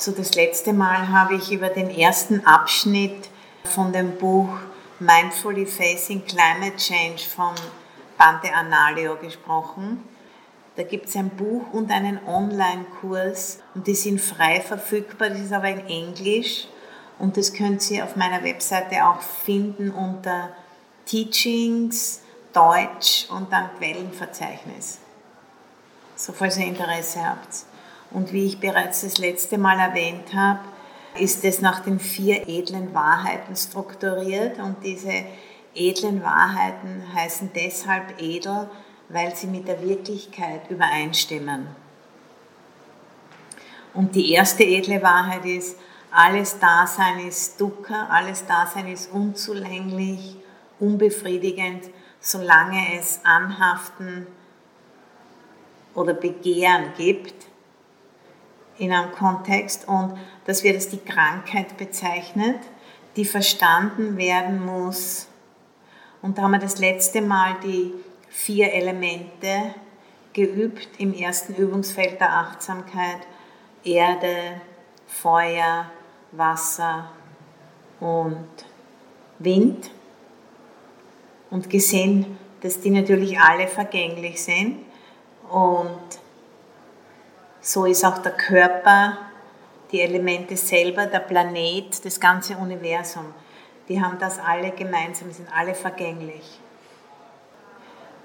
So das letzte Mal habe ich über den ersten Abschnitt von dem Buch Mindfully Facing Climate Change von Bante Analio gesprochen. Da gibt es ein Buch und einen Online-Kurs und die sind frei verfügbar, das ist aber in Englisch und das könnt ihr auf meiner Webseite auch finden unter Teachings, Deutsch und dann Quellenverzeichnis. So falls ihr Interesse habt. Und wie ich bereits das letzte Mal erwähnt habe, ist es nach den vier edlen Wahrheiten strukturiert und diese edlen Wahrheiten heißen deshalb edel, weil sie mit der Wirklichkeit übereinstimmen. Und die erste edle Wahrheit ist, alles Dasein ist Dukkha, alles Dasein ist unzulänglich, unbefriedigend, solange es Anhaften oder Begehren gibt in einem Kontext und dass wir das die Krankheit bezeichnet, die verstanden werden muss. Und da haben wir das letzte Mal die vier Elemente geübt im ersten Übungsfeld der Achtsamkeit. Erde, Feuer, Wasser und Wind. Und gesehen, dass die natürlich alle vergänglich sind. Und so ist auch der Körper, die Elemente selber, der Planet, das ganze Universum. Die haben das alle gemeinsam, sind alle vergänglich.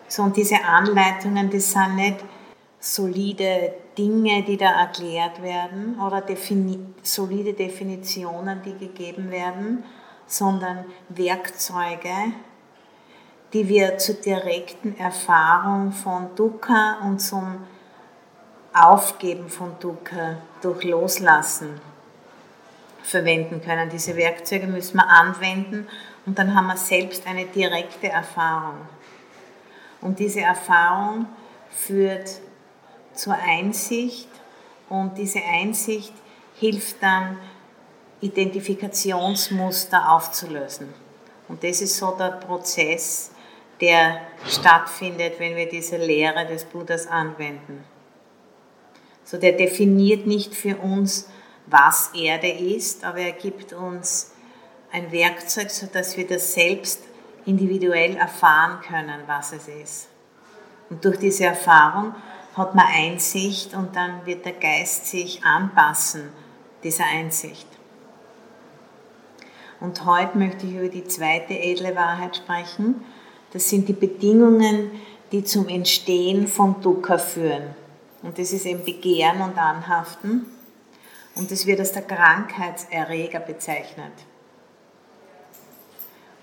So, und diese Anleitungen, das sind nicht solide Dinge, die da erklärt werden oder defini solide Definitionen, die gegeben werden, sondern Werkzeuge, die wir zur direkten Erfahrung von Dukkha und zum Aufgeben von Dukkha durch Loslassen verwenden können. Diese Werkzeuge müssen wir anwenden und dann haben wir selbst eine direkte Erfahrung. Und diese Erfahrung führt zur Einsicht und diese Einsicht hilft dann, Identifikationsmuster aufzulösen. Und das ist so der Prozess, der stattfindet, wenn wir diese Lehre des Buddhas anwenden. So, der definiert nicht für uns, was Erde ist, aber er gibt uns ein Werkzeug, sodass wir das selbst individuell erfahren können, was es ist. Und durch diese Erfahrung hat man Einsicht und dann wird der Geist sich anpassen, dieser Einsicht. Und heute möchte ich über die zweite edle Wahrheit sprechen. Das sind die Bedingungen, die zum Entstehen von Dukkha führen. Und das ist eben Begehren und Anhaften. Und das wird als der Krankheitserreger bezeichnet.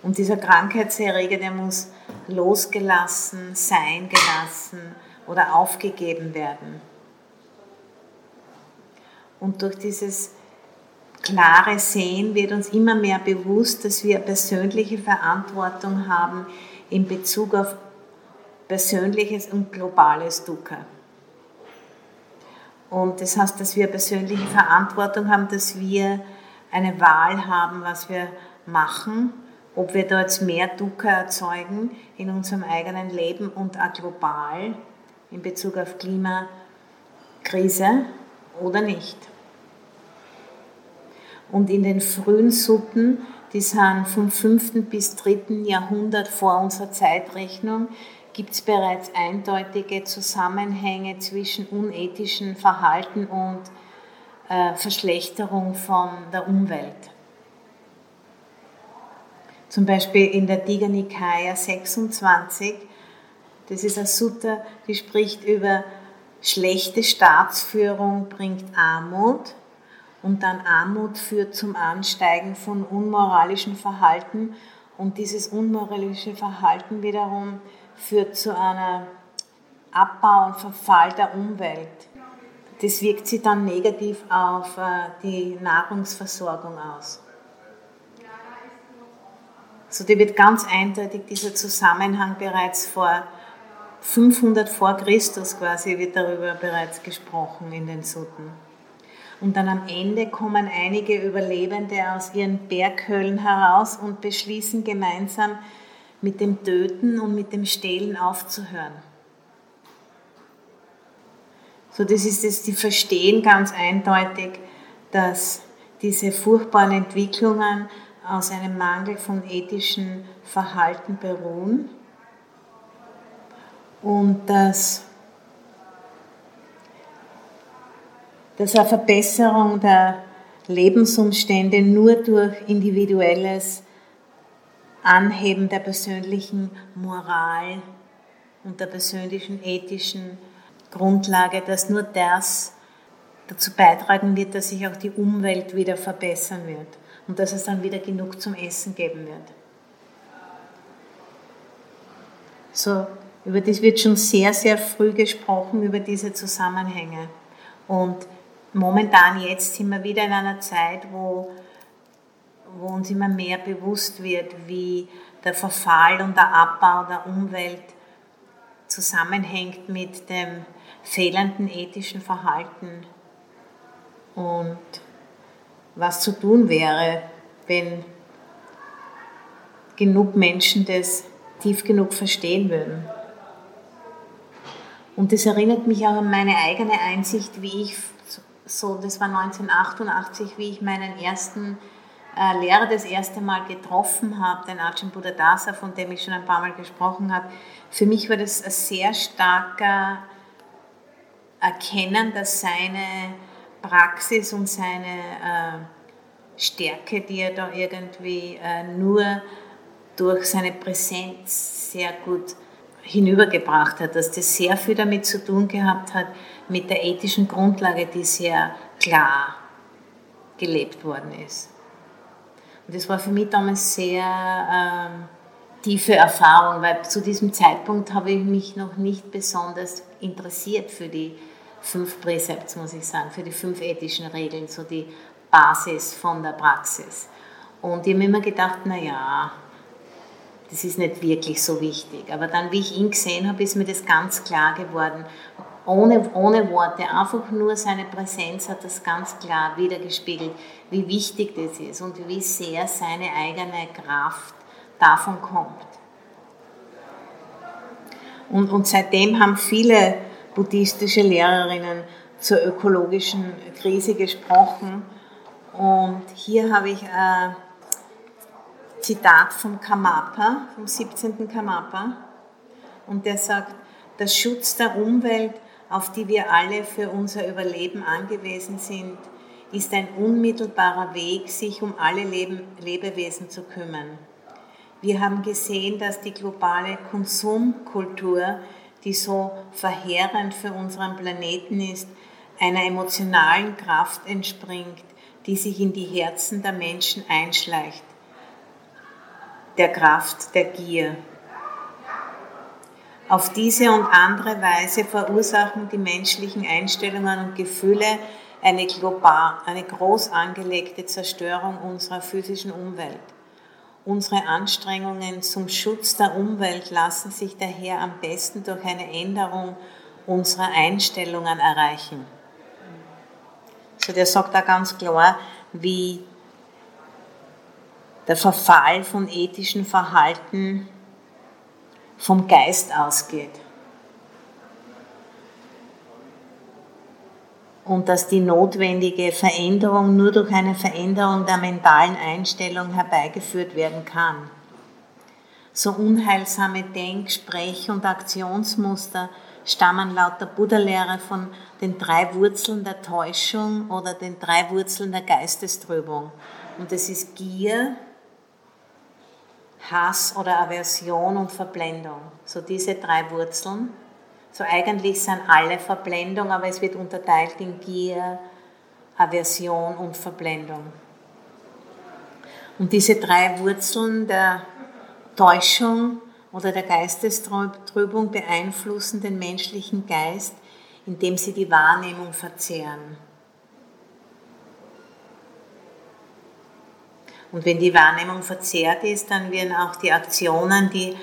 Und dieser Krankheitserreger, der muss losgelassen, sein gelassen oder aufgegeben werden. Und durch dieses klare Sehen wird uns immer mehr bewusst, dass wir persönliche Verantwortung haben in Bezug auf persönliches und globales Dukkha. Und das heißt, dass wir persönliche Verantwortung haben, dass wir eine Wahl haben, was wir machen ob wir jetzt mehr Dukkha erzeugen in unserem eigenen Leben und auch global in Bezug auf Klimakrise oder nicht. Und in den frühen Sutten, die sind vom 5. bis 3. Jahrhundert vor unserer Zeitrechnung, gibt es bereits eindeutige Zusammenhänge zwischen unethischem Verhalten und äh, Verschlechterung von der Umwelt. Zum Beispiel in der Diga Nikaya 26, das ist eine Sutta, die spricht über schlechte Staatsführung bringt Armut. Und dann Armut führt zum Ansteigen von unmoralischem Verhalten. Und dieses unmoralische Verhalten wiederum führt zu einem Abbau und Verfall der Umwelt. Das wirkt sich dann negativ auf äh, die Nahrungsversorgung aus. So, da wird ganz eindeutig dieser Zusammenhang bereits vor 500 vor Christus quasi wird darüber bereits gesprochen in den Sutten. Und dann am Ende kommen einige Überlebende aus ihren Berghöllen heraus und beschließen gemeinsam mit dem Töten und mit dem Stehlen aufzuhören. So, das ist es, die verstehen ganz eindeutig, dass diese furchtbaren Entwicklungen aus einem Mangel von ethischem Verhalten beruhen und dass, dass eine Verbesserung der Lebensumstände nur durch individuelles Anheben der persönlichen Moral und der persönlichen ethischen Grundlage, dass nur das dazu beitragen wird, dass sich auch die Umwelt wieder verbessern wird und dass es dann wieder genug zum Essen geben wird. So, über das wird schon sehr, sehr früh gesprochen, über diese Zusammenhänge. Und momentan jetzt sind wir wieder in einer Zeit, wo, wo uns immer mehr bewusst wird, wie der Verfall und der Abbau der Umwelt zusammenhängt mit dem fehlenden ethischen Verhalten und was zu tun wäre, wenn genug Menschen das tief genug verstehen würden. Und das erinnert mich auch an meine eigene Einsicht, wie ich so, das war 1988, wie ich meinen ersten Lehrer das erste Mal getroffen habe, den Ajahn Buddhadasa, von dem ich schon ein paar Mal gesprochen habe. Für mich war das ein sehr starker Erkennen, dass seine Praxis und seine äh, Stärke, die er da irgendwie äh, nur durch seine Präsenz sehr gut hinübergebracht hat, dass das sehr viel damit zu tun gehabt hat, mit der ethischen Grundlage, die sehr klar gelebt worden ist. Und das war für mich damals sehr ähm, tiefe Erfahrung, weil zu diesem Zeitpunkt habe ich mich noch nicht besonders interessiert für die fünf Präcepts, muss ich sagen, für die fünf ethischen Regeln, so die Basis von der Praxis. Und ich habe immer gedacht, naja, das ist nicht wirklich so wichtig. Aber dann, wie ich ihn gesehen habe, ist mir das ganz klar geworden. Ohne, ohne Worte, einfach nur seine Präsenz hat das ganz klar wiedergespiegelt, wie wichtig das ist und wie sehr seine eigene Kraft davon kommt. Und, und seitdem haben viele buddhistische Lehrerinnen zur ökologischen Krise gesprochen. Und hier habe ich ein Zitat vom Kamapa, vom 17. Kamapa. Und der sagt, der Schutz der Umwelt, auf die wir alle für unser Überleben angewiesen sind, ist ein unmittelbarer Weg, sich um alle Leben, Lebewesen zu kümmern. Wir haben gesehen, dass die globale Konsumkultur die so verheerend für unseren Planeten ist, einer emotionalen Kraft entspringt, die sich in die Herzen der Menschen einschleicht, der Kraft der Gier. Auf diese und andere Weise verursachen die menschlichen Einstellungen und Gefühle eine global, eine groß angelegte Zerstörung unserer physischen Umwelt. Unsere Anstrengungen zum Schutz der Umwelt lassen sich daher am besten durch eine Änderung unserer Einstellungen erreichen. So der sagt da ganz klar, wie der Verfall von ethischen Verhalten vom Geist ausgeht. und dass die notwendige Veränderung nur durch eine Veränderung der mentalen Einstellung herbeigeführt werden kann. So unheilsame Denk-, Sprech- und Aktionsmuster stammen laut der Buddha-Lehre von den drei Wurzeln der Täuschung oder den drei Wurzeln der Geistestrübung. Und das ist Gier, Hass oder Aversion und Verblendung. So diese drei Wurzeln. So eigentlich sind alle Verblendung, aber es wird unterteilt in Gier, Aversion und Verblendung. Und diese drei Wurzeln der Täuschung oder der Geistestrübung beeinflussen den menschlichen Geist, indem sie die Wahrnehmung verzehren. Und wenn die Wahrnehmung verzerrt ist, dann werden auch die Aktionen, die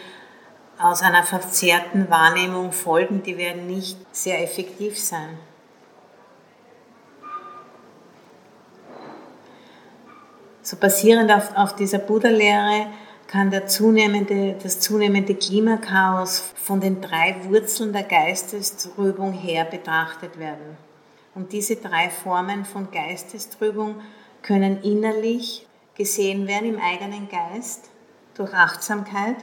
aus einer verzerrten Wahrnehmung folgen, die werden nicht sehr effektiv sein. So basierend auf, auf dieser Buddha-Lehre kann zunehmende, das zunehmende Klimakaos von den drei Wurzeln der Geistestrübung her betrachtet werden. Und diese drei Formen von Geistestrübung können innerlich gesehen werden im eigenen Geist durch Achtsamkeit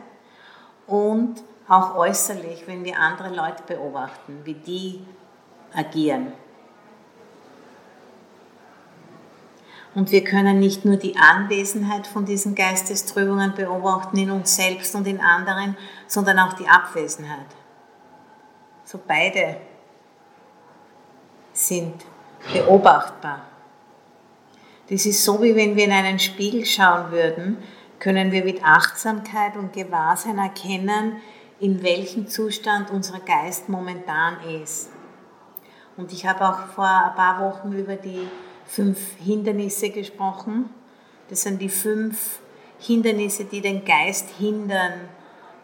und auch äußerlich, wenn wir andere Leute beobachten, wie die agieren. Und wir können nicht nur die Anwesenheit von diesen Geistestrübungen beobachten in uns selbst und in anderen, sondern auch die Abwesenheit. So beide sind beobachtbar. Das ist so, wie wenn wir in einen Spiegel schauen würden, können wir mit Achtsamkeit und Gewahrsein erkennen, in welchem Zustand unser Geist momentan ist. Und ich habe auch vor ein paar Wochen über die fünf Hindernisse gesprochen. Das sind die fünf Hindernisse, die den Geist hindern,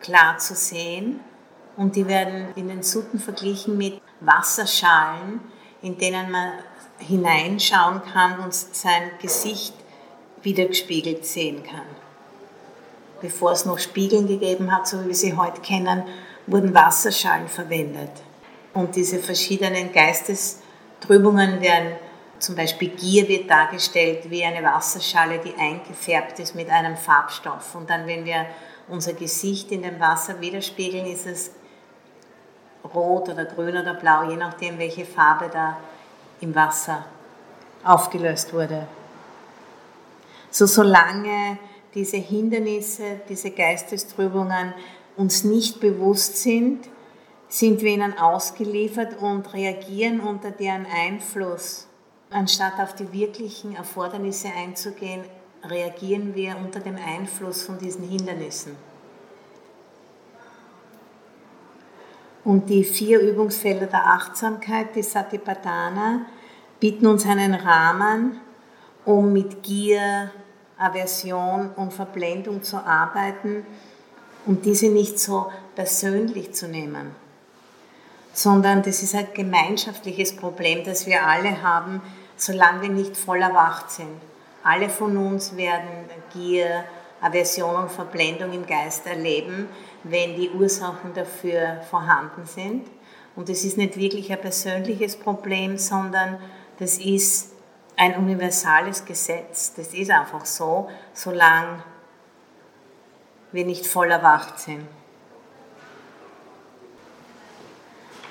klar zu sehen. Und die werden in den Sutten verglichen mit Wasserschalen, in denen man hineinschauen kann und sein Gesicht wiedergespiegelt sehen kann. Bevor es noch Spiegeln gegeben hat, so wie wir sie heute kennen, wurden Wasserschalen verwendet. Und diese verschiedenen Geistestrübungen werden, zum Beispiel Gier wird dargestellt wie eine Wasserschale, die eingefärbt ist mit einem Farbstoff. Und dann, wenn wir unser Gesicht in dem Wasser widerspiegeln, ist es rot oder grün oder blau, je nachdem, welche Farbe da im Wasser aufgelöst wurde. So solange diese Hindernisse, diese Geistestrübungen uns nicht bewusst sind, sind wir ihnen ausgeliefert und reagieren unter deren Einfluss. Anstatt auf die wirklichen Erfordernisse einzugehen, reagieren wir unter dem Einfluss von diesen Hindernissen. Und die vier Übungsfelder der Achtsamkeit, die Satipatthana, bieten uns einen Rahmen, um mit Gier, Aversion und Verblendung zu arbeiten und diese nicht so persönlich zu nehmen, sondern das ist ein gemeinschaftliches Problem, das wir alle haben, solange wir nicht voll erwacht sind. Alle von uns werden Gier, Aversion und Verblendung im Geist erleben, wenn die Ursachen dafür vorhanden sind. Und das ist nicht wirklich ein persönliches Problem, sondern das ist ein universales Gesetz. Das ist einfach so, solange wir nicht voll erwacht sind.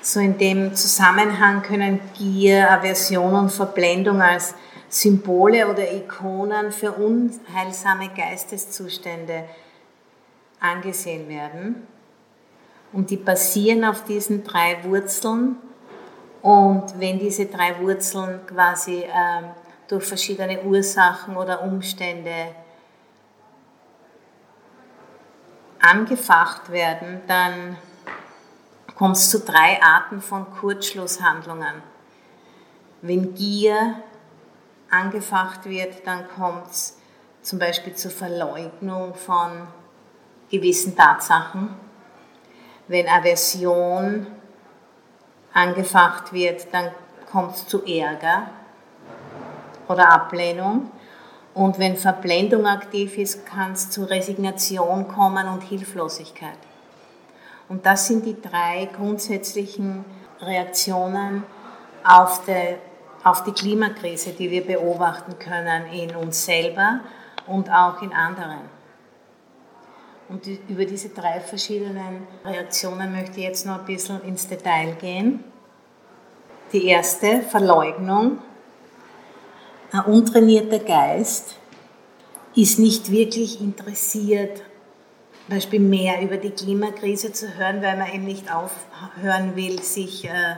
So in dem Zusammenhang können Gier, Aversion und Verblendung als Symbole oder Ikonen für unheilsame Geisteszustände angesehen werden. Und die basieren auf diesen drei Wurzeln. Und wenn diese drei Wurzeln quasi äh, durch verschiedene Ursachen oder Umstände angefacht werden, dann kommt es zu drei Arten von Kurzschlusshandlungen. Wenn Gier angefacht wird, dann kommt es zum Beispiel zur Verleugnung von gewissen Tatsachen. Wenn Aversion angefacht wird, dann kommt es zu Ärger oder Ablehnung. Und wenn Verblendung aktiv ist, kann es zu Resignation kommen und Hilflosigkeit. Und das sind die drei grundsätzlichen Reaktionen auf die, auf die Klimakrise, die wir beobachten können in uns selber und auch in anderen. Und über diese drei verschiedenen Reaktionen möchte ich jetzt noch ein bisschen ins Detail gehen. Die erste, Verleugnung. Ein untrainierter Geist ist nicht wirklich interessiert, zum Beispiel mehr über die Klimakrise zu hören, weil man eben nicht aufhören will, sich äh,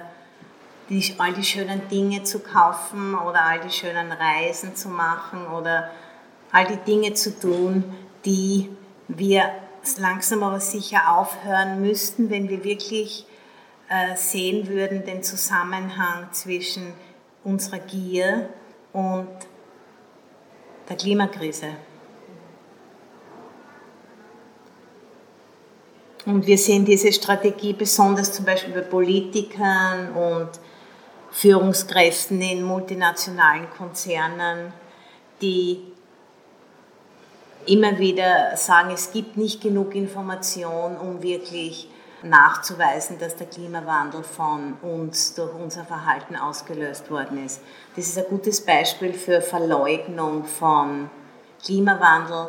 die, all die schönen Dinge zu kaufen oder all die schönen Reisen zu machen oder all die Dinge zu tun, die wir langsam aber sicher aufhören müssten, wenn wir wirklich äh, sehen würden den Zusammenhang zwischen unserer Gier und der Klimakrise. Und wir sehen diese Strategie besonders zum Beispiel bei Politikern und Führungskräften in multinationalen Konzernen, die immer wieder sagen, es gibt nicht genug Information, um wirklich nachzuweisen, dass der Klimawandel von uns durch unser Verhalten ausgelöst worden ist. Das ist ein gutes Beispiel für Verleugnung von Klimawandel,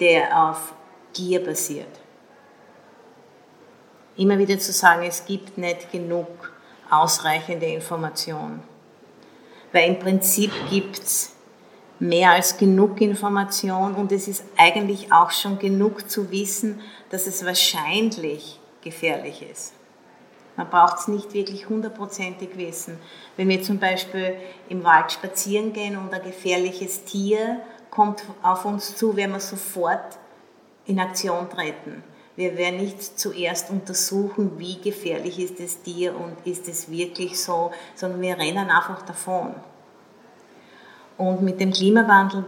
der auf Gier basiert. Immer wieder zu sagen, es gibt nicht genug ausreichende Information. Weil im Prinzip gibt es mehr als genug Information und es ist eigentlich auch schon genug zu wissen, dass es wahrscheinlich gefährlich ist. Man braucht es nicht wirklich hundertprozentig wissen. Wenn wir zum Beispiel im Wald spazieren gehen und ein gefährliches Tier kommt auf uns zu, werden wir sofort in Aktion treten. Wir werden nicht zuerst untersuchen, wie gefährlich ist das Tier und ist es wirklich so, sondern wir rennen einfach davon. Und mit dem Klimawandel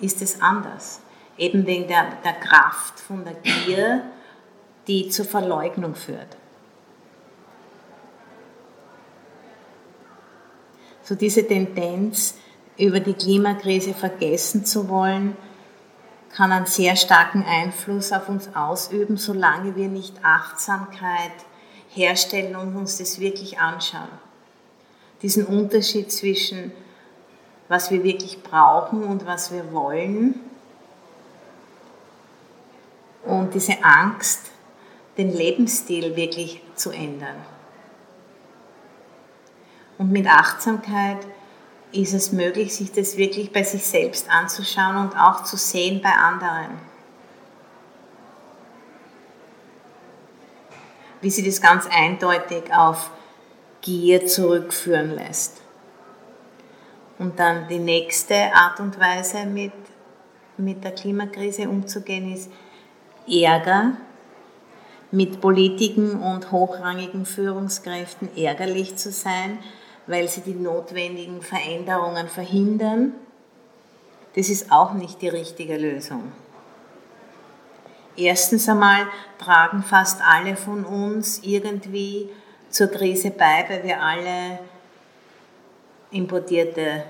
ist es anders. Eben wegen der, der Kraft von der Gier, die zur Verleugnung führt. So diese Tendenz, über die Klimakrise vergessen zu wollen, kann einen sehr starken Einfluss auf uns ausüben, solange wir nicht Achtsamkeit herstellen und uns das wirklich anschauen. Diesen Unterschied zwischen was wir wirklich brauchen und was wir wollen und diese Angst, den Lebensstil wirklich zu ändern. Und mit Achtsamkeit ist es möglich, sich das wirklich bei sich selbst anzuschauen und auch zu sehen bei anderen. Wie sie das ganz eindeutig auf Gier zurückführen lässt. Und dann die nächste Art und Weise mit, mit der Klimakrise umzugehen ist Ärger mit Politiken und hochrangigen Führungskräften ärgerlich zu sein, weil sie die notwendigen Veränderungen verhindern. Das ist auch nicht die richtige Lösung. Erstens einmal tragen fast alle von uns irgendwie zur Krise bei, weil wir alle importierte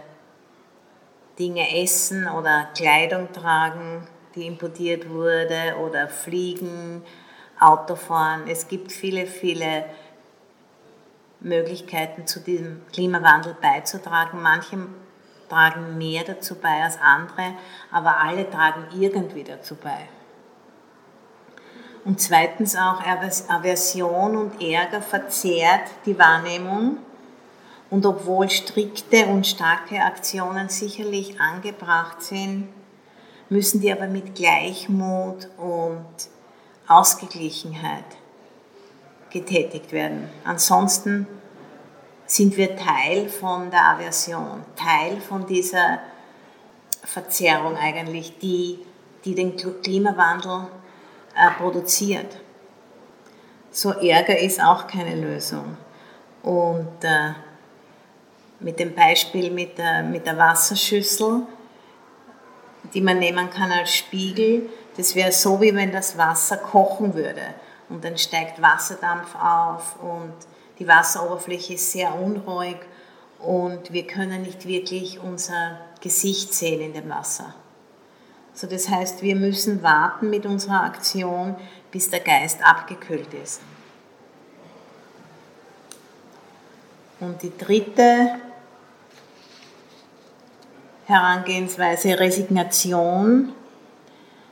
Dinge essen oder Kleidung tragen, die importiert wurde, oder fliegen, Autofahren. Es gibt viele, viele Möglichkeiten, zu diesem Klimawandel beizutragen. Manche tragen mehr dazu bei als andere, aber alle tragen irgendwie dazu bei. Und zweitens auch Aversion und Ärger verzerrt die Wahrnehmung und obwohl strikte und starke Aktionen sicherlich angebracht sind, müssen die aber mit Gleichmut und Ausgeglichenheit getätigt werden. Ansonsten sind wir Teil von der Aversion, Teil von dieser Verzerrung eigentlich, die, die den Klimawandel äh, produziert. So Ärger ist auch keine Lösung. Und äh, mit dem Beispiel mit der, mit der Wasserschüssel, die man nehmen kann als Spiegel. Das wäre so, wie wenn das Wasser kochen würde und dann steigt Wasserdampf auf und die Wasseroberfläche ist sehr unruhig und wir können nicht wirklich unser Gesicht sehen in dem Wasser. So, das heißt, wir müssen warten mit unserer Aktion, bis der Geist abgekühlt ist. Und die dritte Herangehensweise Resignation,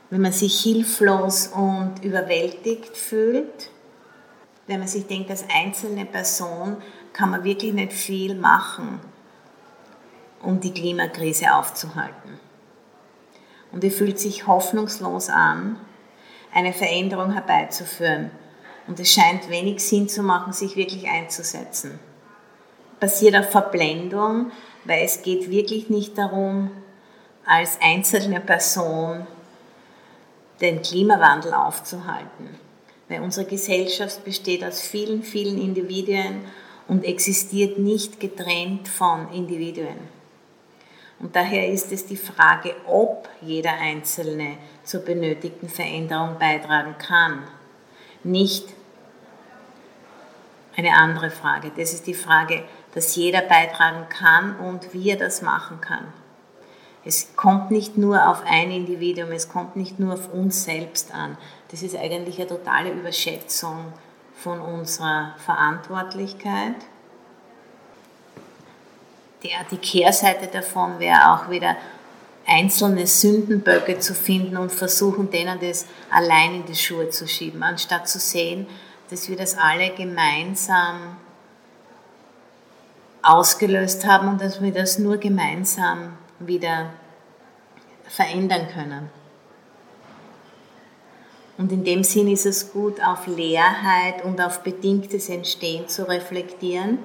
wenn man sich hilflos und überwältigt fühlt, wenn man sich denkt, als einzelne Person kann man wirklich nicht viel machen, um die Klimakrise aufzuhalten. Und es fühlt sich hoffnungslos an, eine Veränderung herbeizuführen. Und es scheint wenig Sinn zu machen, sich wirklich einzusetzen. Passiert auf Verblendung, weil es geht wirklich nicht darum, als einzelne Person den Klimawandel aufzuhalten. Weil unsere Gesellschaft besteht aus vielen, vielen Individuen und existiert nicht getrennt von Individuen. Und daher ist es die Frage, ob jeder Einzelne zur benötigten Veränderung beitragen kann. Nicht eine andere Frage. Das ist die Frage, dass jeder beitragen kann und wie er das machen kann. Es kommt nicht nur auf ein Individuum, es kommt nicht nur auf uns selbst an. Das ist eigentlich eine totale Überschätzung von unserer Verantwortlichkeit. Die, die Kehrseite davon wäre auch wieder einzelne Sündenböcke zu finden und versuchen, denen das allein in die Schuhe zu schieben, anstatt zu sehen, dass wir das alle gemeinsam ausgelöst haben und dass wir das nur gemeinsam wieder verändern können. Und in dem Sinn ist es gut, auf Leerheit und auf bedingtes Entstehen zu reflektieren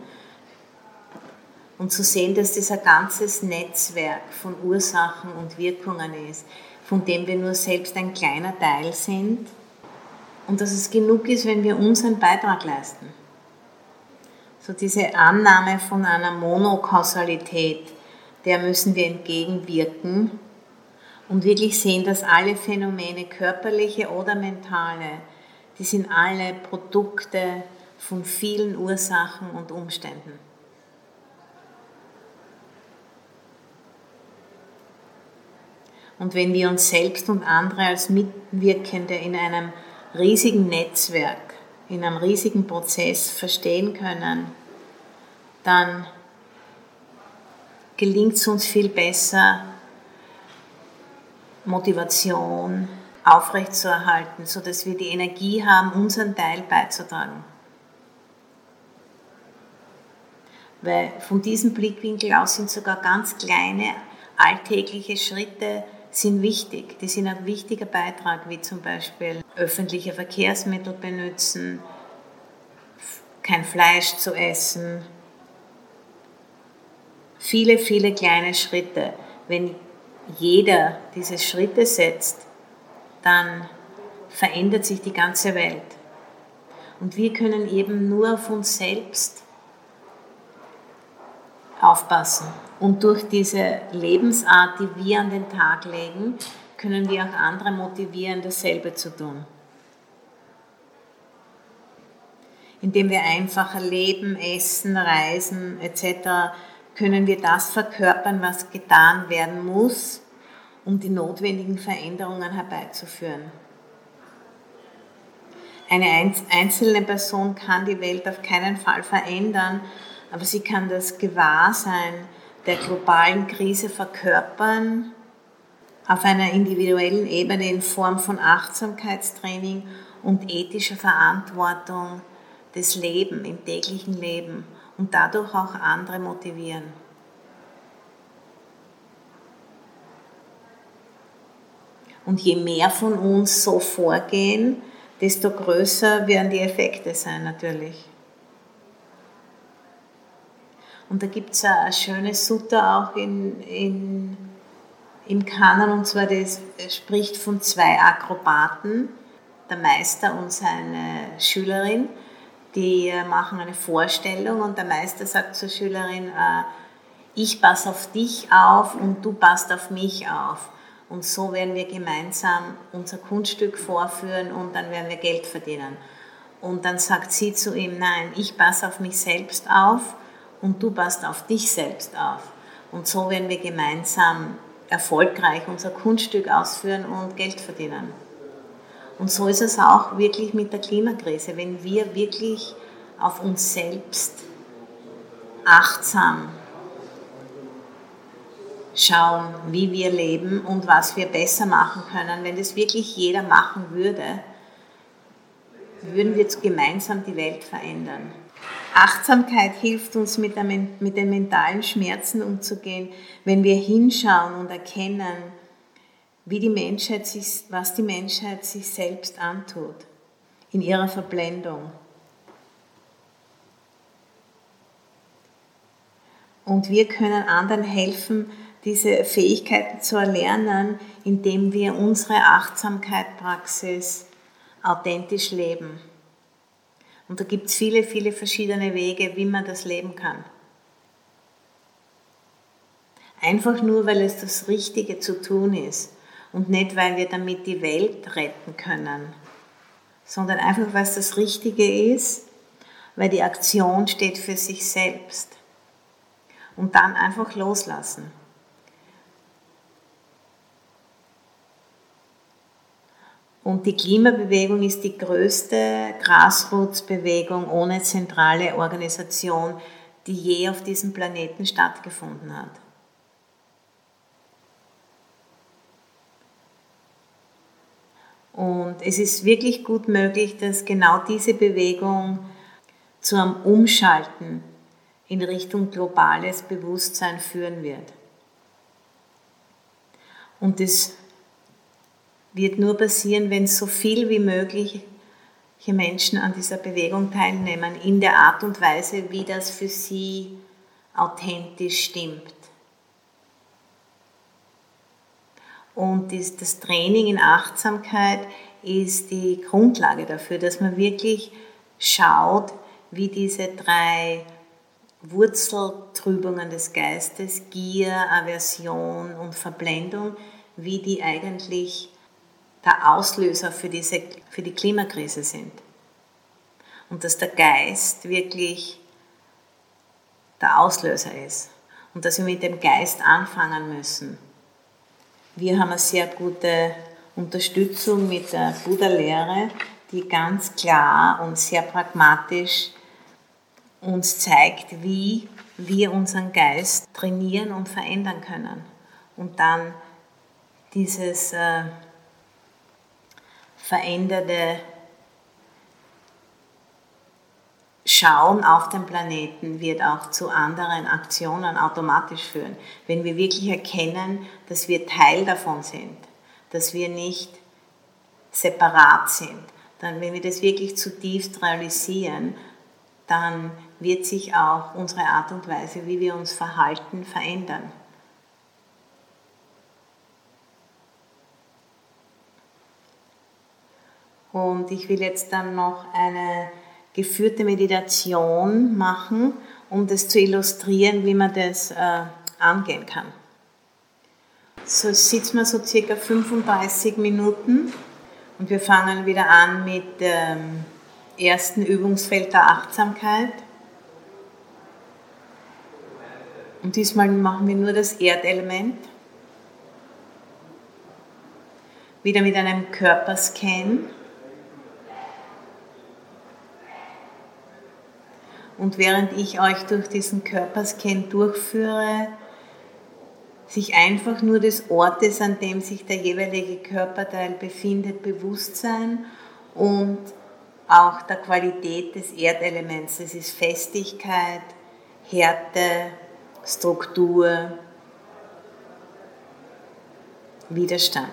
und zu sehen, dass das ein ganzes Netzwerk von Ursachen und Wirkungen ist, von dem wir nur selbst ein kleiner Teil sind und dass es genug ist, wenn wir unseren Beitrag leisten. So diese Annahme von einer Monokausalität, der müssen wir entgegenwirken und wirklich sehen, dass alle Phänomene, körperliche oder mentale, die sind alle Produkte von vielen Ursachen und Umständen. Und wenn wir uns selbst und andere als Mitwirkende in einem riesigen Netzwerk, in einem riesigen Prozess verstehen können, dann gelingt es uns viel besser, Motivation aufrechtzuerhalten, sodass wir die Energie haben, unseren Teil beizutragen. Weil von diesem Blickwinkel aus sind sogar ganz kleine alltägliche Schritte sind wichtig. Die sind ein wichtiger Beitrag, wie zum Beispiel öffentliche Verkehrsmittel benutzen, kein Fleisch zu essen. Viele, viele kleine Schritte. Wenn jeder diese Schritte setzt, dann verändert sich die ganze Welt. Und wir können eben nur auf uns selbst aufpassen. Und durch diese Lebensart, die wir an den Tag legen, können wir auch andere motivieren, dasselbe zu tun. Indem wir einfacher leben, essen, reisen etc., können wir das verkörpern, was getan werden muss, um die notwendigen Veränderungen herbeizuführen. Eine einzelne Person kann die Welt auf keinen Fall verändern, aber sie kann das Gewahrsein der globalen Krise verkörpern auf einer individuellen Ebene in Form von Achtsamkeitstraining und ethischer Verantwortung des Lebens, im täglichen Leben und dadurch auch andere motivieren. Und je mehr von uns so vorgehen, desto größer werden die Effekte sein natürlich. Und da gibt es eine schöne Sutta auch in, in, im Kanon, und zwar das spricht von zwei Akrobaten, der Meister und seine Schülerin, die machen eine Vorstellung und der Meister sagt zur Schülerin, äh, ich passe auf dich auf und du passt auf mich auf. Und so werden wir gemeinsam unser Kunststück vorführen und dann werden wir Geld verdienen. Und dann sagt sie zu ihm, nein, ich passe auf mich selbst auf und du passt auf dich selbst auf. Und so werden wir gemeinsam erfolgreich unser Kunststück ausführen und Geld verdienen. Und so ist es auch wirklich mit der Klimakrise. Wenn wir wirklich auf uns selbst achtsam schauen, wie wir leben und was wir besser machen können, wenn das wirklich jeder machen würde, würden wir gemeinsam die Welt verändern. Achtsamkeit hilft uns, mit, mit den mentalen Schmerzen umzugehen, wenn wir hinschauen und erkennen, wie die Menschheit sich, was die Menschheit sich selbst antut in ihrer Verblendung. Und wir können anderen helfen, diese Fähigkeiten zu erlernen, indem wir unsere Achtsamkeitspraxis authentisch leben. Und da gibt es viele, viele verschiedene Wege, wie man das leben kann. Einfach nur, weil es das Richtige zu tun ist und nicht, weil wir damit die Welt retten können, sondern einfach, weil es das Richtige ist, weil die Aktion steht für sich selbst. Und dann einfach loslassen. Und die Klimabewegung ist die größte Grassroots-Bewegung ohne zentrale Organisation, die je auf diesem Planeten stattgefunden hat. Und es ist wirklich gut möglich, dass genau diese Bewegung zu einem Umschalten in Richtung globales Bewusstsein führen wird. Und das wird nur passieren, wenn so viel wie möglich Menschen an dieser Bewegung teilnehmen, in der Art und Weise, wie das für sie authentisch stimmt. Und das Training in Achtsamkeit ist die Grundlage dafür, dass man wirklich schaut, wie diese drei Wurzeltrübungen des Geistes, Gier, Aversion und Verblendung, wie die eigentlich der Auslöser für, diese, für die Klimakrise sind. Und dass der Geist wirklich der Auslöser ist. Und dass wir mit dem Geist anfangen müssen. Wir haben eine sehr gute Unterstützung mit der Buddha-Lehre, die ganz klar und sehr pragmatisch uns zeigt, wie wir unseren Geist trainieren und verändern können. Und dann dieses äh, veränderte Schauen auf den Planeten wird auch zu anderen Aktionen automatisch führen. Wenn wir wirklich erkennen, dass wir Teil davon sind, dass wir nicht separat sind, dann, wenn wir das wirklich zutiefst realisieren, dann wird sich auch unsere Art und Weise, wie wir uns verhalten, verändern. Und ich will jetzt dann noch eine geführte Meditation machen, um das zu illustrieren, wie man das äh, angehen kann. So sitzen wir so circa 35 Minuten und wir fangen wieder an mit dem ersten Übungsfeld der Achtsamkeit. Und diesmal machen wir nur das Erdelement. Wieder mit einem Körperscan. Und während ich euch durch diesen Körperscan durchführe, sich einfach nur des Ortes, an dem sich der jeweilige Körperteil befindet, bewusst sein und auch der Qualität des Erdelements. Das ist Festigkeit, Härte, Struktur, Widerstand.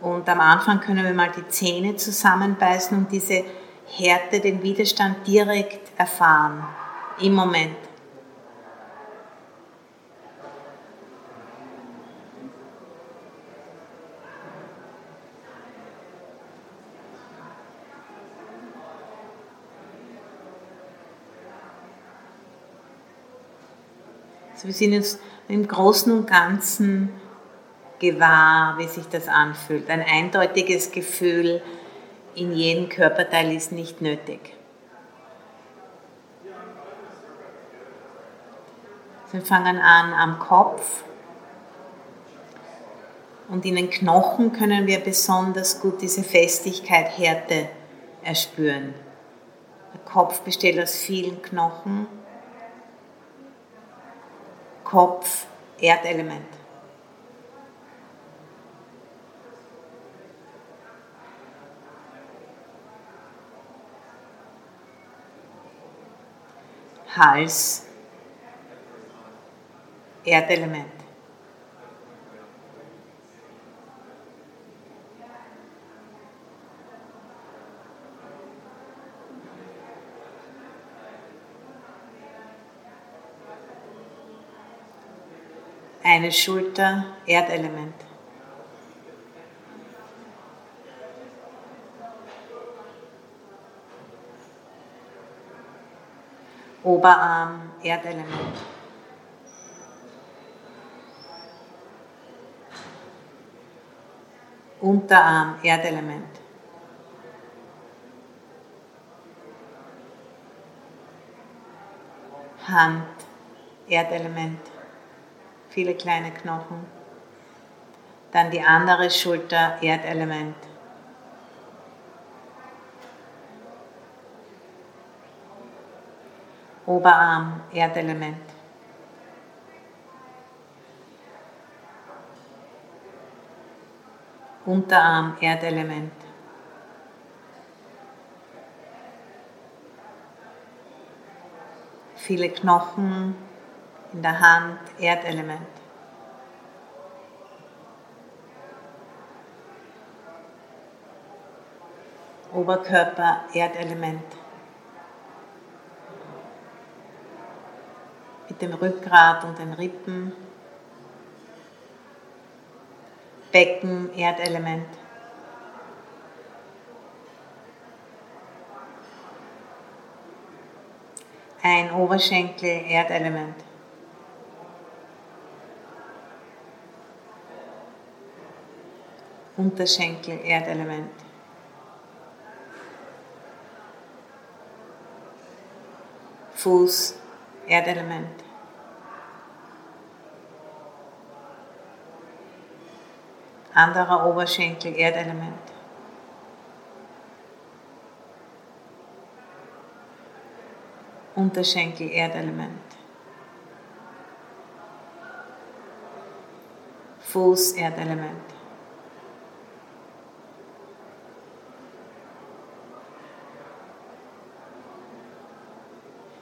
Und am Anfang können wir mal die Zähne zusammenbeißen und diese Härte, den Widerstand direkt erfahren, im Moment. Also wir sind jetzt im Großen und Ganzen gewahr, wie sich das anfühlt. Ein eindeutiges Gefühl, in jedem Körperteil ist nicht nötig. Wir fangen an am Kopf und in den Knochen können wir besonders gut diese Festigkeit, Härte erspüren. Der Kopf besteht aus vielen Knochen. Kopf, Erdelement. Hals, Erdelement. Eine Schulter, Erdelement. Oberarm, Erdelement. Unterarm, Erdelement. Hand, Erdelement. Viele kleine Knochen. Dann die andere Schulter, Erdelement. Oberarm, Erdelement. Unterarm, Erdelement. Viele Knochen in der Hand, Erdelement. Oberkörper, Erdelement. Mit dem Rückgrat und den Rippen. Becken, Erdelement. Ein Oberschenkel, Erdelement. Unterschenkel, Erdelement. Fuß, Erdelement. Anderer Oberschenkel, Erdelement. Unterschenkel, Erdelement. Fuß, Erdelement.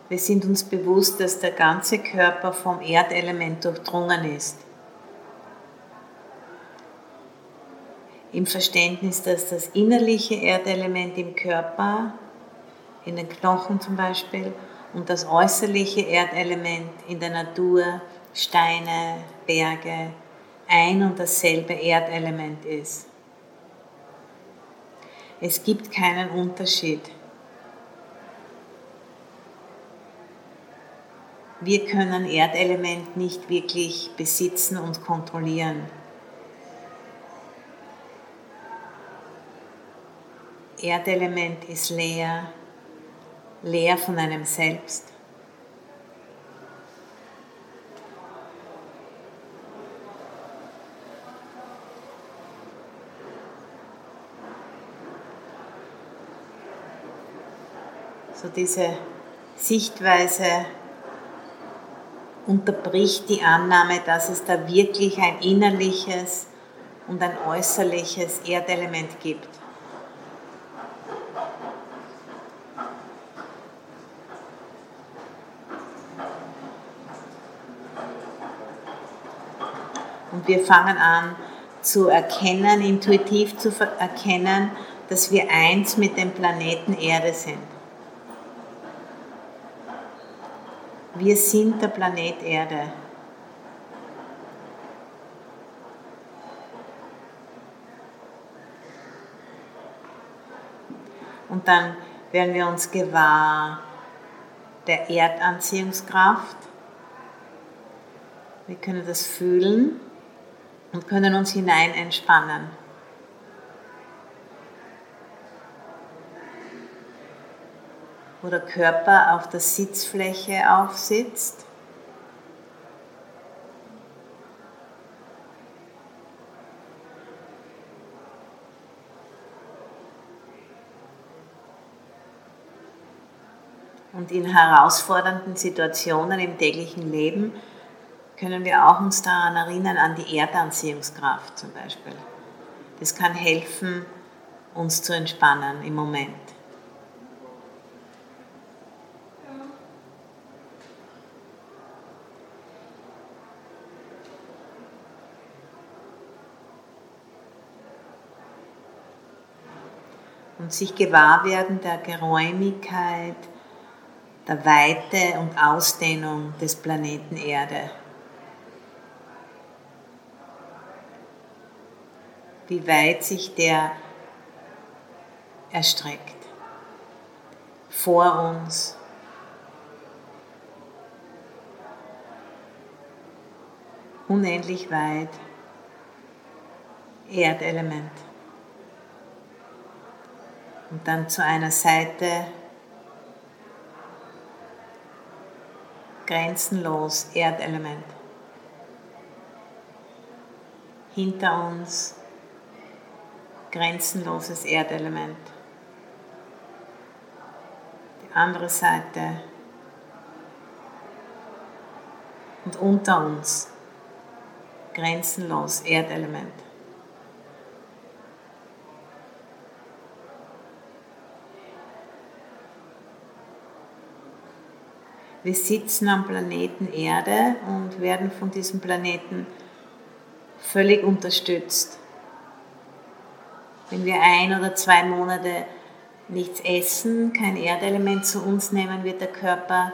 Wir sind uns bewusst, dass der ganze Körper vom Erdelement durchdrungen ist. Im Verständnis, dass das innerliche Erdelement im Körper, in den Knochen zum Beispiel, und das äußerliche Erdelement in der Natur, Steine, Berge, ein und dasselbe Erdelement ist. Es gibt keinen Unterschied. wir können Erdelement nicht wirklich besitzen und kontrollieren. Erdelement ist leer, leer von einem selbst. So diese Sichtweise unterbricht die Annahme, dass es da wirklich ein innerliches und ein äußerliches Erdelement gibt. Wir fangen an zu erkennen, intuitiv zu erkennen, dass wir eins mit dem Planeten Erde sind. Wir sind der Planet Erde. Und dann werden wir uns gewahr der Erdanziehungskraft. Wir können das fühlen und können uns hinein entspannen. wo der Körper auf der Sitzfläche aufsitzt. Und in herausfordernden Situationen im täglichen Leben können wir auch uns daran erinnern, an die Erdanziehungskraft zum Beispiel. Das kann helfen, uns zu entspannen im Moment. und sich gewahr werden der Geräumigkeit, der Weite und Ausdehnung des Planeten Erde. Wie weit sich der erstreckt. Vor uns. Unendlich weit. Erdelement und dann zu einer Seite grenzenlos Erdelement. hinter uns grenzenloses Erdelement. Die andere Seite und unter uns grenzenlos Erdelement. Wir sitzen am Planeten Erde und werden von diesem Planeten völlig unterstützt. Wenn wir ein oder zwei Monate nichts essen, kein Erdelement zu uns nehmen, wird der Körper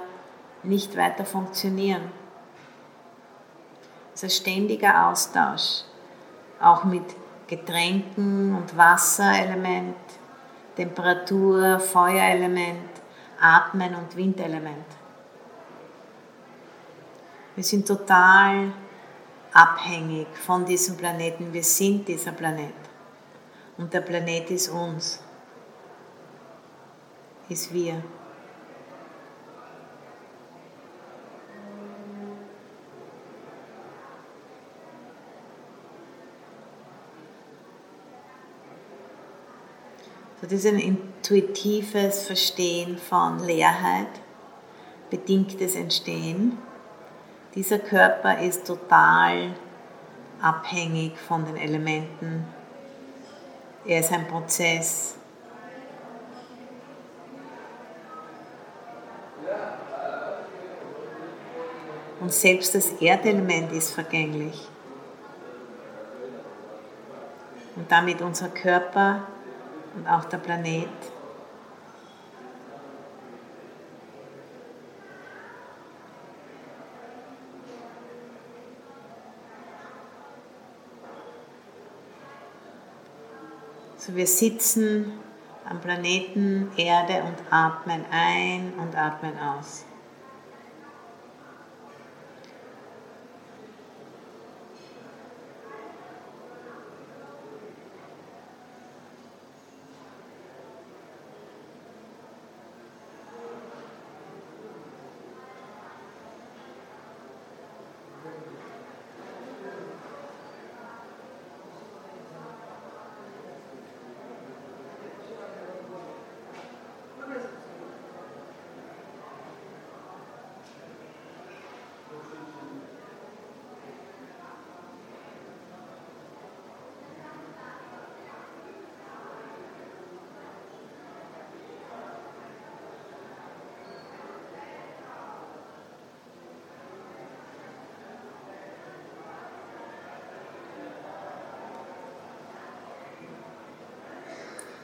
nicht weiter funktionieren. Also ständiger Austausch, auch mit Getränken und Wasserelement, Temperatur, Feuerelement, Atmen und Windelement. Wir sind total abhängig von diesem Planeten. Wir sind dieser Planet. Und der Planet ist uns. Ist wir. das ist ein intuitives Verstehen von Leerheit, bedingtes Entstehen dieser Körper ist total abhängig von den Elementen. Er ist ein Prozess. Und selbst das Erdelement ist vergänglich. Und damit unser Körper und auch der Planet. Also wir sitzen am Planeten Erde und atmen ein und atmen aus.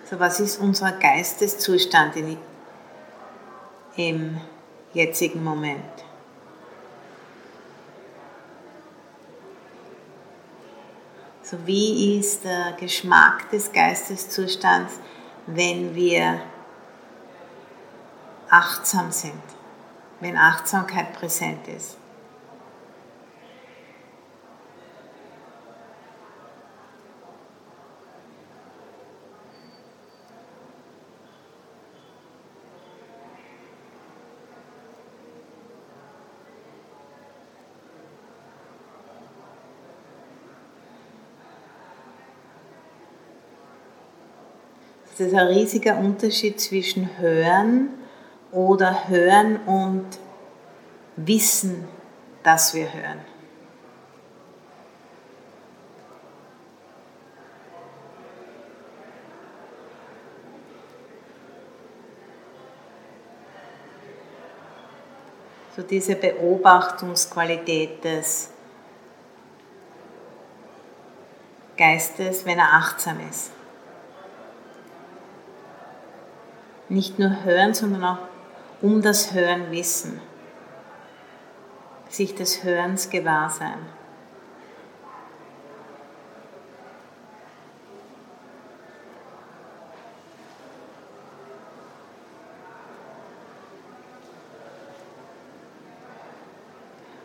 So, was ist unser Geisteszustand in, im jetzigen Moment? So, wie ist der Geschmack des Geisteszustands, wenn wir achtsam sind, wenn Achtsamkeit präsent ist? Das ist ein riesiger Unterschied zwischen Hören oder Hören und Wissen, dass wir hören. So diese Beobachtungsqualität des Geistes, wenn er achtsam ist. Nicht nur hören, sondern auch um das Hören wissen, sich des Hörens gewahr sein.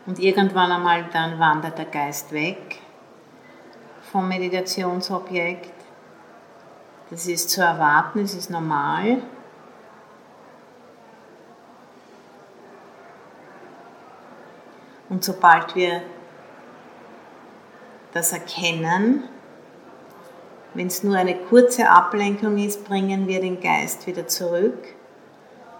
Und irgendwann einmal dann wandert der Geist weg vom Meditationsobjekt. Das ist zu erwarten, das ist normal. Und sobald wir das Erkennen. Wenn es nur eine kurze Ablenkung ist, bringen wir den Geist wieder zurück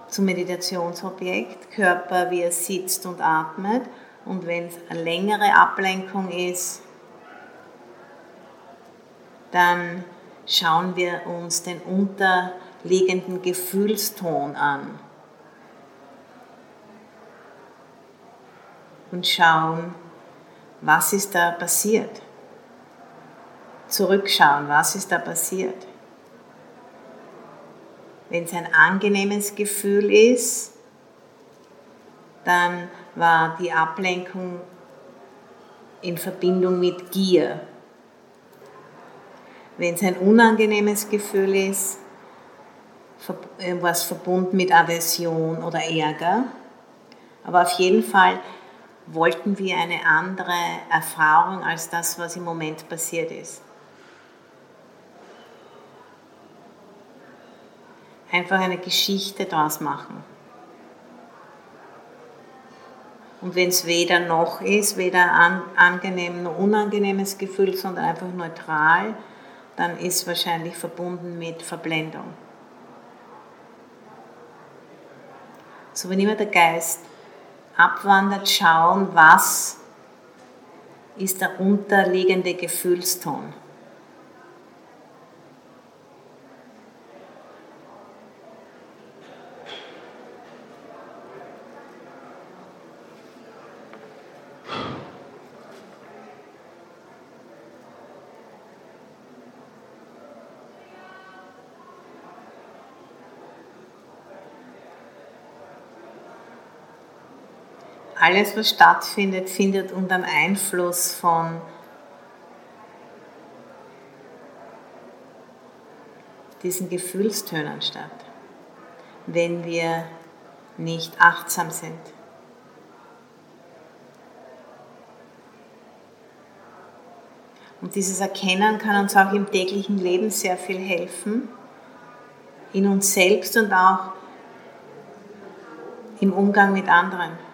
zum Meditationsobjekt, Körper, wie er sitzt und atmet. Und wenn es eine längere Ablenkung ist, dann schauen wir uns den unterliegenden Gefühlston an und schauen, was ist da passiert. Zurückschauen, was ist da passiert. Wenn es ein angenehmes Gefühl ist, dann war die Ablenkung in Verbindung mit Gier. Wenn es ein unangenehmes Gefühl ist, es verbunden mit Aversion oder Ärger. Aber auf jeden Fall wollten wir eine andere Erfahrung als das, was im Moment passiert ist. einfach eine Geschichte daraus machen. Und wenn es weder noch ist, weder an, angenehm noch unangenehmes Gefühl, sondern einfach neutral, dann ist wahrscheinlich verbunden mit Verblendung. So, wenn immer der Geist abwandert, schauen, was ist der unterliegende Gefühlston. Alles, was stattfindet, findet unter dem Einfluss von diesen Gefühlstönen statt, wenn wir nicht achtsam sind. Und dieses Erkennen kann uns auch im täglichen Leben sehr viel helfen, in uns selbst und auch im Umgang mit anderen.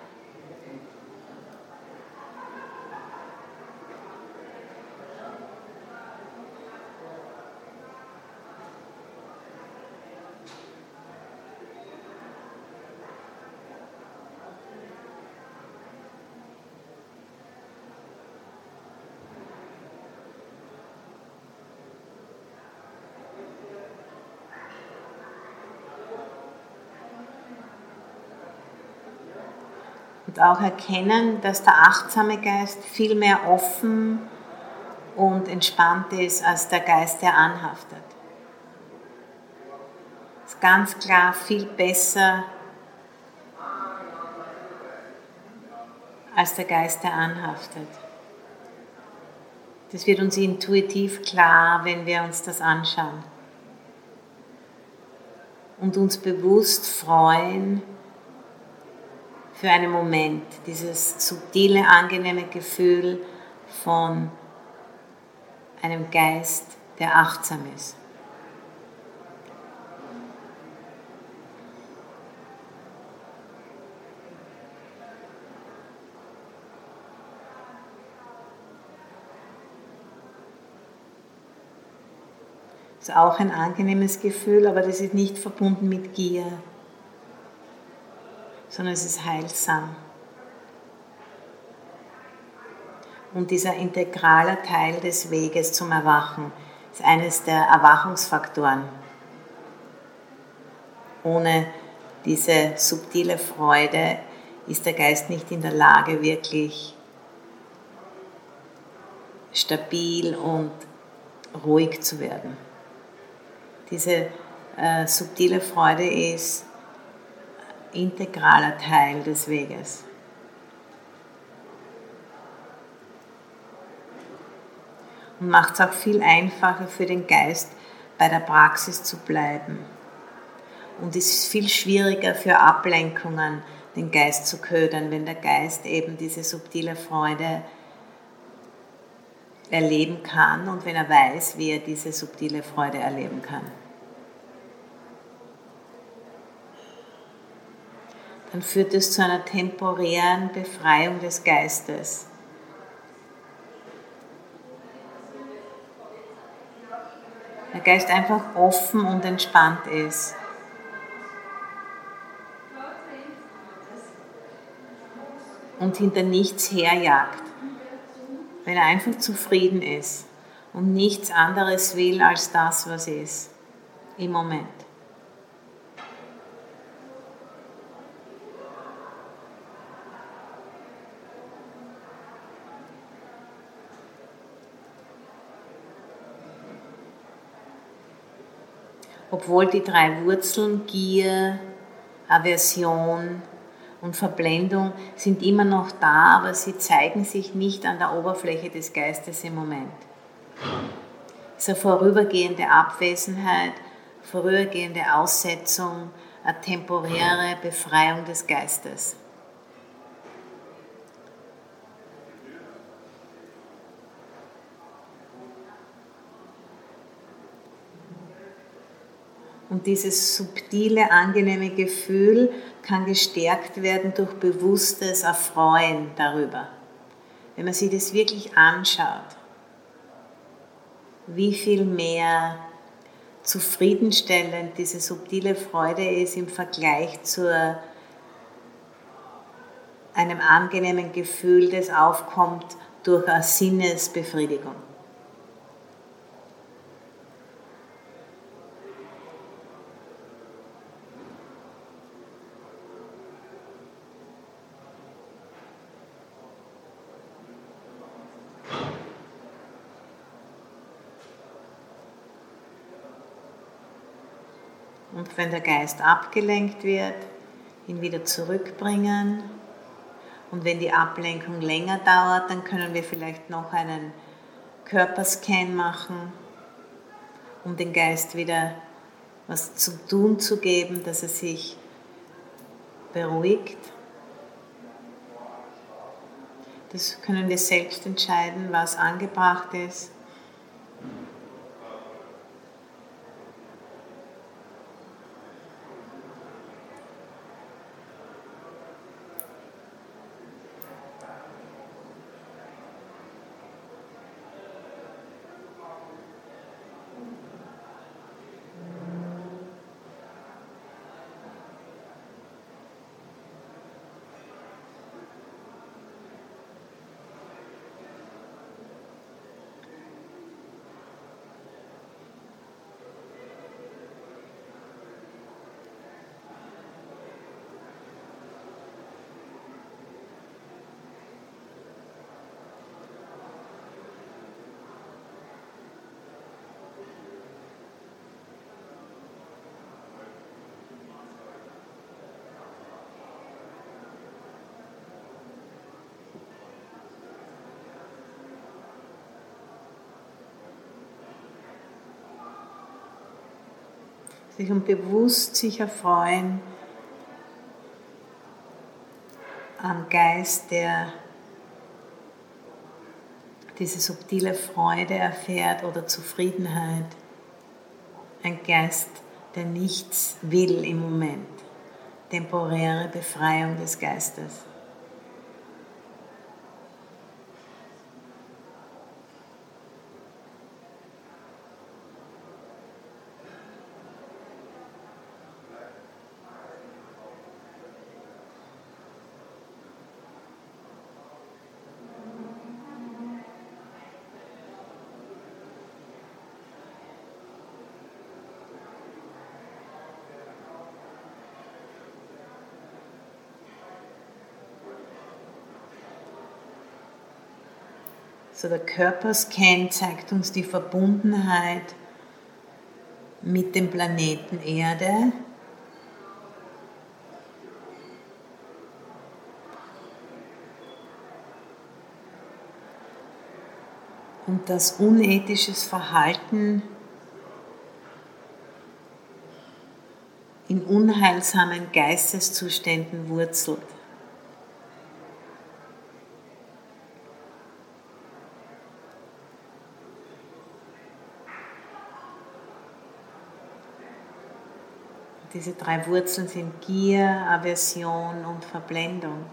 Auch erkennen, dass der achtsame Geist viel mehr offen und entspannt ist als der Geist, der anhaftet. Das ist ganz klar viel besser als der Geist, der anhaftet. Das wird uns intuitiv klar, wenn wir uns das anschauen und uns bewusst freuen, für einen Moment, dieses subtile, angenehme Gefühl von einem Geist, der achtsam ist. Das ist auch ein angenehmes Gefühl, aber das ist nicht verbunden mit Gier sondern es ist heilsam. Und dieser integrale Teil des Weges zum Erwachen ist eines der Erwachungsfaktoren. Ohne diese subtile Freude ist der Geist nicht in der Lage, wirklich stabil und ruhig zu werden. Diese äh, subtile Freude ist integraler Teil des Weges. Und macht es auch viel einfacher für den Geist, bei der Praxis zu bleiben. Und es ist viel schwieriger für Ablenkungen, den Geist zu ködern, wenn der Geist eben diese subtile Freude erleben kann und wenn er weiß, wie er diese subtile Freude erleben kann. dann führt es zu einer temporären Befreiung des Geistes. Der Geist einfach offen und entspannt ist. Und hinter nichts herjagt. Wenn er einfach zufrieden ist und nichts anderes will als das, was ist im Moment. Obwohl die drei Wurzeln Gier, Aversion und Verblendung sind immer noch da, aber sie zeigen sich nicht an der Oberfläche des Geistes im Moment. Es ist eine vorübergehende Abwesenheit, vorübergehende Aussetzung, eine temporäre Befreiung des Geistes. Und dieses subtile, angenehme Gefühl kann gestärkt werden durch bewusstes Erfreuen darüber. Wenn man sich das wirklich anschaut, wie viel mehr zufriedenstellend diese subtile Freude ist im Vergleich zu einem angenehmen Gefühl, das aufkommt durch eine Sinnesbefriedigung. Und wenn der Geist abgelenkt wird, ihn wieder zurückbringen. Und wenn die Ablenkung länger dauert, dann können wir vielleicht noch einen Körperscan machen, um den Geist wieder was zu tun zu geben, dass er sich beruhigt. Das können wir selbst entscheiden, was angebracht ist. Sich und bewusst sich erfreuen am Geist, der diese subtile Freude erfährt oder Zufriedenheit. Ein Geist, der nichts will im Moment. Temporäre Befreiung des Geistes. So der Körperscan zeigt uns die Verbundenheit mit dem Planeten Erde. Und das unethisches Verhalten in unheilsamen Geisteszuständen wurzelt. diese drei Wurzeln sind Gier, Aversion und Verblendung.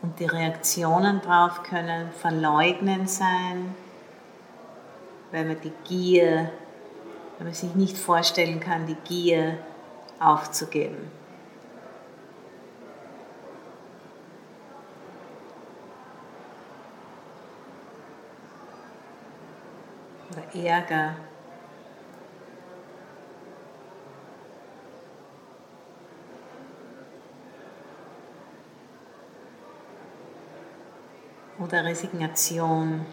Und die Reaktionen darauf können Verleugnen sein, weil man die Gier, wenn man sich nicht vorstellen kann, die Gier aufzugeben. Ärger. Oder Resignation.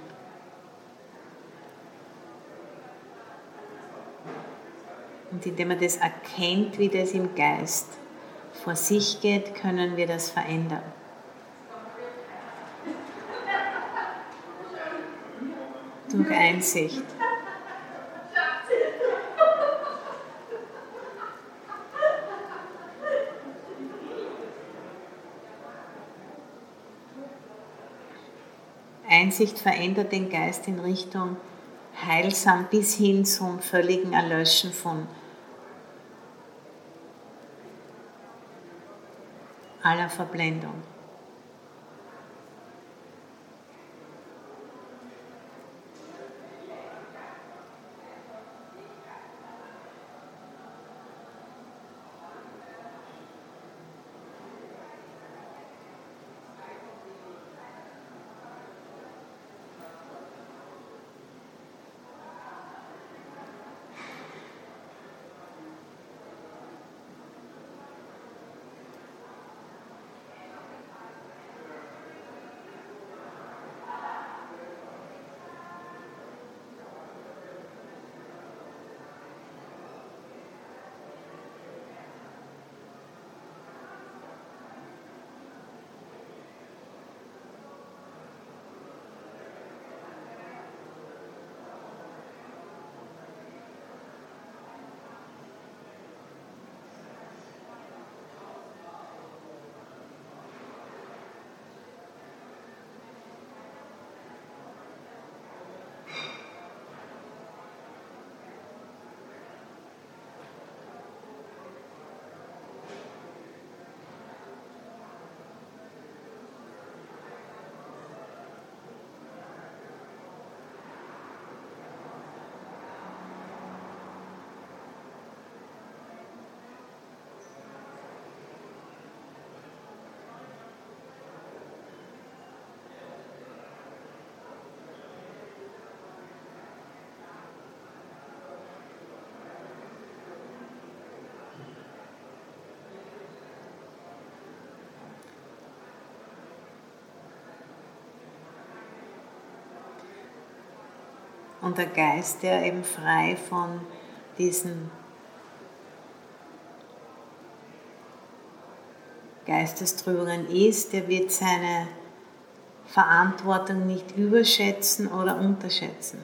Und indem man das erkennt, wie das im Geist vor sich geht, können wir das verändern. Durch Einsicht. Einsicht verändert den Geist in Richtung heilsam bis hin zum völligen Erlöschen von aller Verblendung. Und der Geist, der eben frei von diesen Geistestrübungen ist, der wird seine Verantwortung nicht überschätzen oder unterschätzen.